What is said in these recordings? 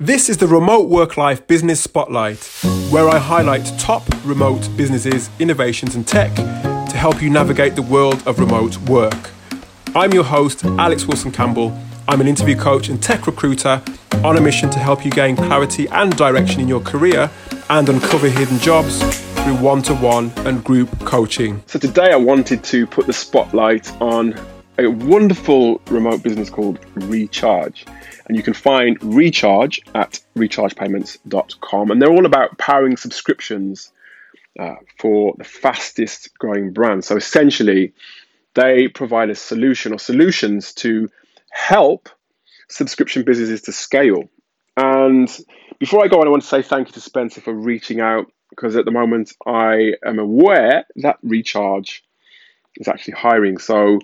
This is the Remote Work Life Business Spotlight, where I highlight top remote businesses, innovations, and tech to help you navigate the world of remote work. I'm your host, Alex Wilson Campbell. I'm an interview coach and tech recruiter on a mission to help you gain clarity and direction in your career and uncover hidden jobs through one to one and group coaching. So, today I wanted to put the spotlight on a wonderful remote business called Recharge. And you can find Recharge at rechargepayments.com. And they're all about powering subscriptions uh, for the fastest growing brands. So essentially, they provide a solution or solutions to help subscription businesses to scale. And before I go on, I want to say thank you to Spencer for reaching out because at the moment I am aware that Recharge is actually hiring. So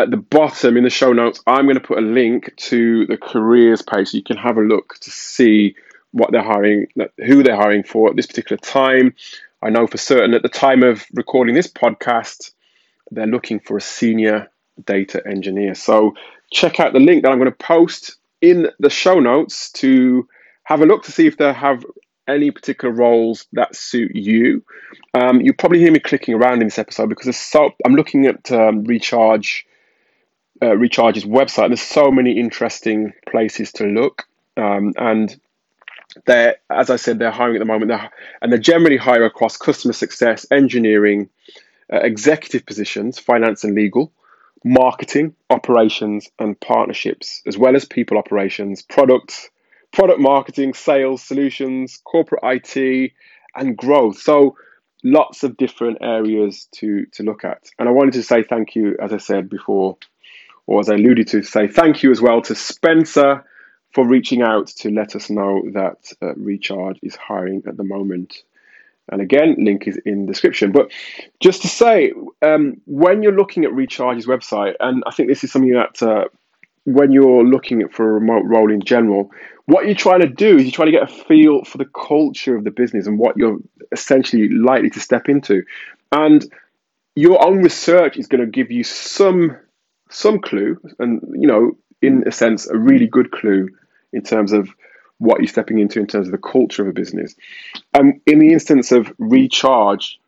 at the bottom in the show notes, I'm going to put a link to the careers page so you can have a look to see what they're hiring, who they're hiring for at this particular time. I know for certain at the time of recording this podcast, they're looking for a senior data engineer. So check out the link that I'm going to post in the show notes to have a look to see if they have any particular roles that suit you. Um, you probably hear me clicking around in this episode because so, I'm looking at um, Recharge uh, Recharge's website. There's so many interesting places to look, um, and they're as I said, they're hiring at the moment, they're, and they generally hire across customer success, engineering, uh, executive positions, finance and legal, marketing, operations, and partnerships, as well as people operations, products, product marketing, sales, solutions, corporate IT, and growth. So lots of different areas to to look at. And I wanted to say thank you, as I said before, or as I alluded to, say thank you as well to Spencer for reaching out to let us know that uh, Recharge is hiring at the moment. And again, link is in the description. But just to say, um, when you're looking at Recharge's website, and I think this is something that uh, when you're looking for a remote role in general, what you're trying to do is you're trying to get a feel for the culture of the business and what you're essentially likely to step into. And your own research is going to give you some some clue, and you know, in a sense, a really good clue in terms of what you're stepping into in terms of the culture of a business. Um, in the instance of Recharge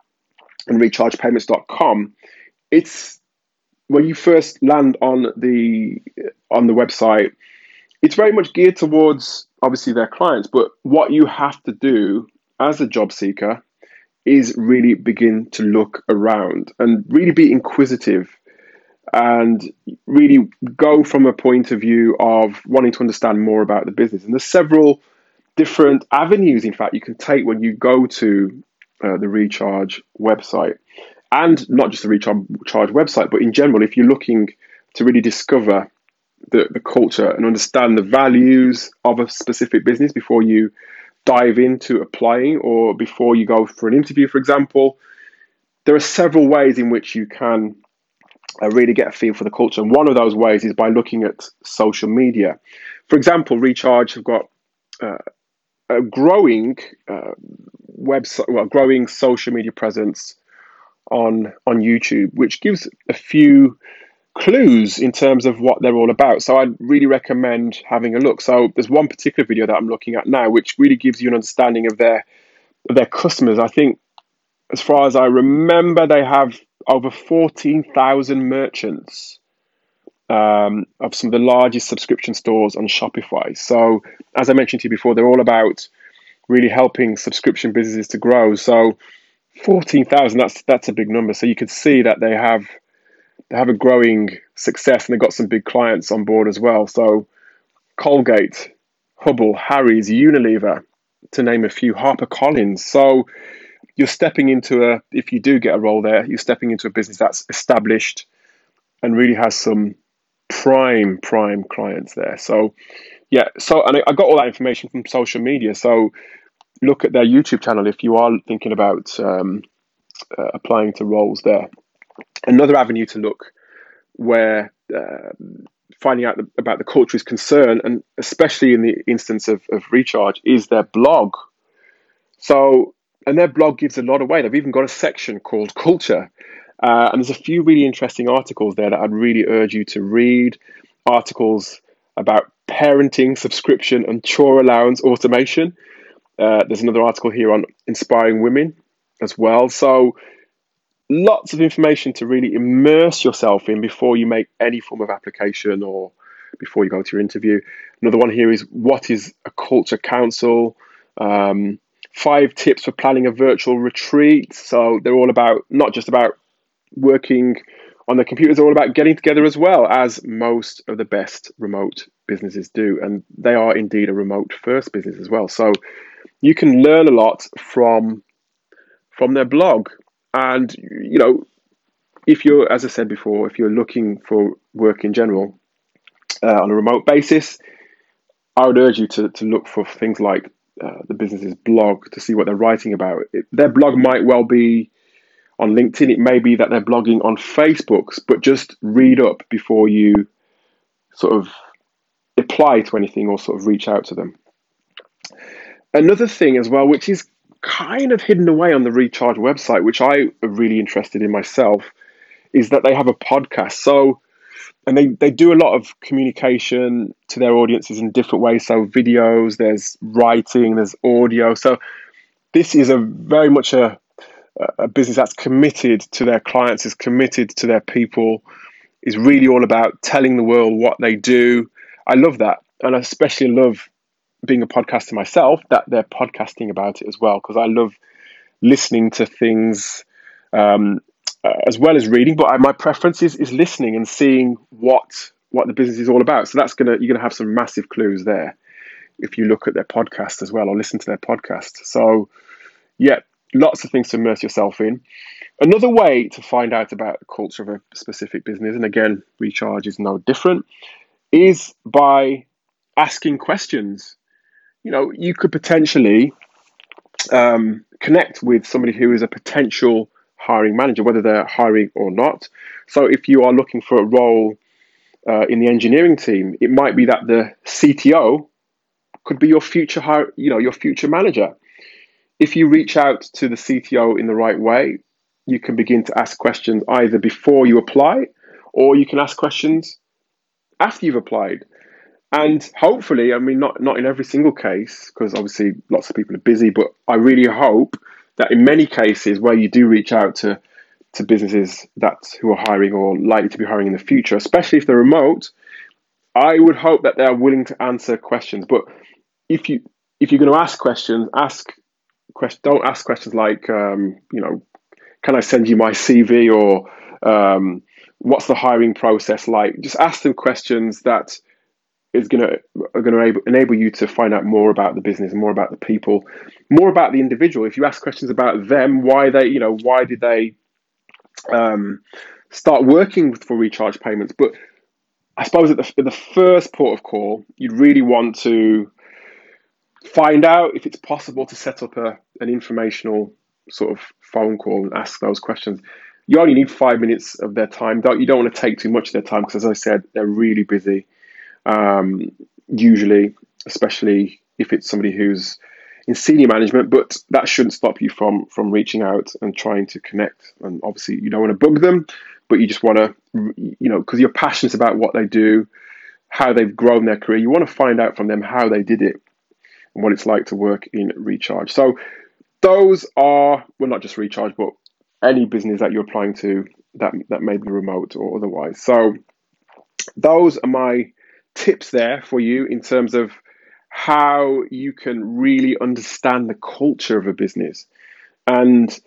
and rechargepayments.com, it's when you first land on the on the website, it's very much geared towards obviously their clients, but what you have to do as a job seeker is really begin to look around and really be inquisitive and really go from a point of view of wanting to understand more about the business. And there's several different avenues, in fact, you can take when you go to uh, the Recharge website. And not just the Recharge website, but in general, if you're looking to really discover the, the culture and understand the values of a specific business before you dive into applying or before you go for an interview, for example, there are several ways in which you can uh, really get a feel for the culture. And one of those ways is by looking at social media. For example, Recharge have got uh, a growing uh, website, well, growing social media presence on on YouTube, which gives a few clues in terms of what they're all about. So I'd really recommend having a look. So there's one particular video that I'm looking at now, which really gives you an understanding of their of their customers. I think, as far as I remember, they have over 14,000 merchants um, of some of the largest subscription stores on Shopify. So, as I mentioned to you before, they're all about really helping subscription businesses to grow. So, 14,000 that's that's a big number. So you can see that they have they have a growing success and they've got some big clients on board as well. So, Colgate, Hubble, Harry's, Unilever, to name a few, Harper Collins. So you're stepping into a if you do get a role there, you're stepping into a business that's established and really has some prime prime clients there. So yeah, so and I got all that information from social media. So look at their YouTube channel if you are thinking about um, uh, applying to roles there. Another avenue to look where uh, finding out about the culture is concerned, and especially in the instance of, of Recharge, is their blog. So and their blog gives a lot away. They've even got a section called Culture. Uh, and there's a few really interesting articles there that I'd really urge you to read. Articles about parenting, subscription, and chore allowance automation. Uh, there's another article here on inspiring women as well. So, lots of information to really immerse yourself in before you make any form of application or before you go to your interview. Another one here is what is a culture council? Um, five tips for planning a virtual retreat. So they're all about not just about working on the computers, they're all about getting together as well, as most of the best remote businesses do. And they are indeed a remote first business as well. So you can learn a lot from from their blog. And you know, if you're, as I said before, if you're looking for work in general uh, on a remote basis, I would urge you to, to look for things like uh, the business's blog to see what they're writing about. It, their blog might well be on LinkedIn. It may be that they're blogging on Facebook, but just read up before you sort of apply to anything or sort of reach out to them. Another thing as well, which is kind of hidden away on the Recharge website, which I am really interested in myself, is that they have a podcast. So, and they, they do a lot of communication to their audiences in different ways. So, videos, there's writing, there's audio. So, this is a very much a, a business that's committed to their clients, is committed to their people, is really all about telling the world what they do. I love that. And I especially love being a podcaster myself, that they're podcasting about it as well, because I love listening to things um, uh, as well as reading. But I, my preference is, is listening and seeing what what the business is all about. So that's gonna you're gonna have some massive clues there if you look at their podcast as well or listen to their podcast. So yeah, lots of things to immerse yourself in. Another way to find out about the culture of a specific business, and again, recharge is no different, is by asking questions you know, you could potentially um, connect with somebody who is a potential hiring manager, whether they're hiring or not. So if you are looking for a role uh, in the engineering team, it might be that the CTO could be your future hire, you know, your future manager. If you reach out to the CTO in the right way, you can begin to ask questions either before you apply or you can ask questions after you've applied. And hopefully, I mean, not not in every single case, because obviously lots of people are busy, but I really hope that in many cases where you do reach out to to businesses that who are hiring or likely to be hiring in the future, especially if they're remote, I would hope that they are willing to answer questions. But if you if you're going to ask questions, ask question. Don't ask questions like, um, you know, can I send you my CV or um, what's the hiring process like? Just ask them questions that is going to going to enable you to find out more about the business, more about the people, more about the individual. If you ask questions about them, why they, you know, why did they um, start working for recharge payments? But I suppose at the, at the first port of call, you'd really want to find out if it's possible to set up a an informational sort of phone call and ask those questions. You only need five minutes of their time. Don't you don't want to take too much of their time because, as I said, they're really busy um, usually, especially if it's somebody who's in senior management. But that shouldn't stop you from from reaching out and trying to connect. And obviously, you don't want to bug them, but you just want to, you know, because you're passionate about what they do, how they've grown their career. You want to find out from them how they did it and what it's like to work in Recharge. So those are well, not just Recharge, but any business that you're applying to that that may be remote or otherwise. So those are my tips there for you in terms of how you can really understand the culture of a business. And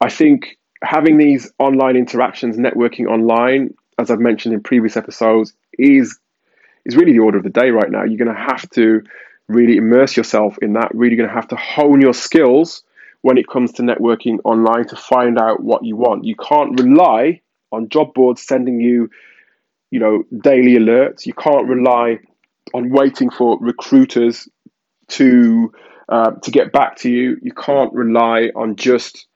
I think having these online interactions, networking online, as I've mentioned in previous episodes, is is really the order of the day right now. You're going to have to really immerse yourself in that. Really going to have to hone your skills when it comes to networking online to find out what you want. You can't rely on job boards sending you you know, daily alerts. You can't rely on waiting for recruiters to uh, to get back to you. You can't rely on just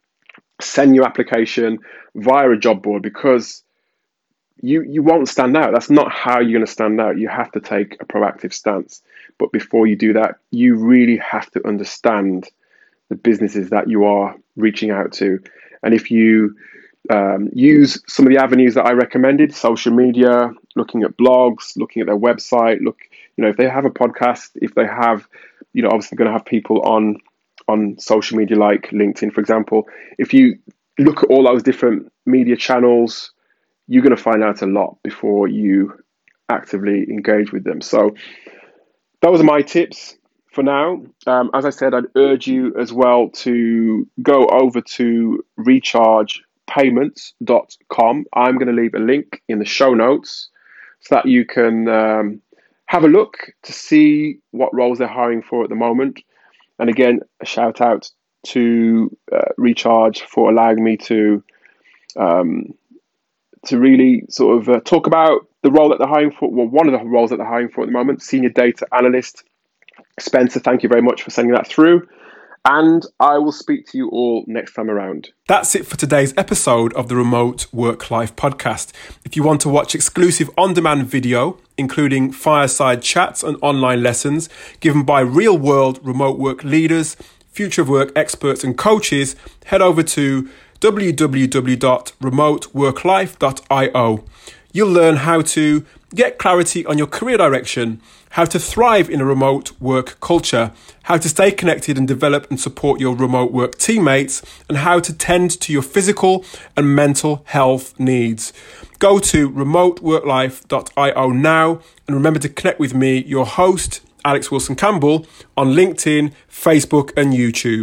send your application via a job board because you you won't stand out. That's not how you're going to stand out. You have to take a proactive stance. But before you do that, you really have to understand the businesses that you are reaching out to. And if you um, use some of the avenues that I recommended social media, looking at blogs, looking at their website, look you know, if they have a podcast, if they have, you know, obviously going to have people on on social media like LinkedIn, for example. If you look at all those different media channels, you're going to find out a lot before you actively engage with them. So those are my tips for now. Um, as I said, I'd urge you as well to go over to rechargepayments.com. I'm going to leave a link in the show notes so that you can um, have a look to see what roles they're hiring for at the moment. And again, a shout out to uh, Recharge for allowing me to um, to really sort of uh, talk about the role that they're hiring for. Well, one of the roles that they're hiring for at the moment, senior data analyst. Spencer, thank you very much for sending that through. And I will speak to you all next time around. That's it for today's episode of the Remote Work Life podcast. If you want to watch exclusive on demand video, including fireside chats and online lessons given by real world remote work leaders, future of work experts, and coaches, head over to www.remoteworklife.io. You'll learn how to get clarity on your career direction, how to thrive in a remote work culture, how to stay connected and develop and support your remote work teammates, and how to tend to your physical and mental health needs. Go to remoteworklife.io now and remember to connect with me, your host, Alex Wilson Campbell, on LinkedIn, Facebook, and YouTube.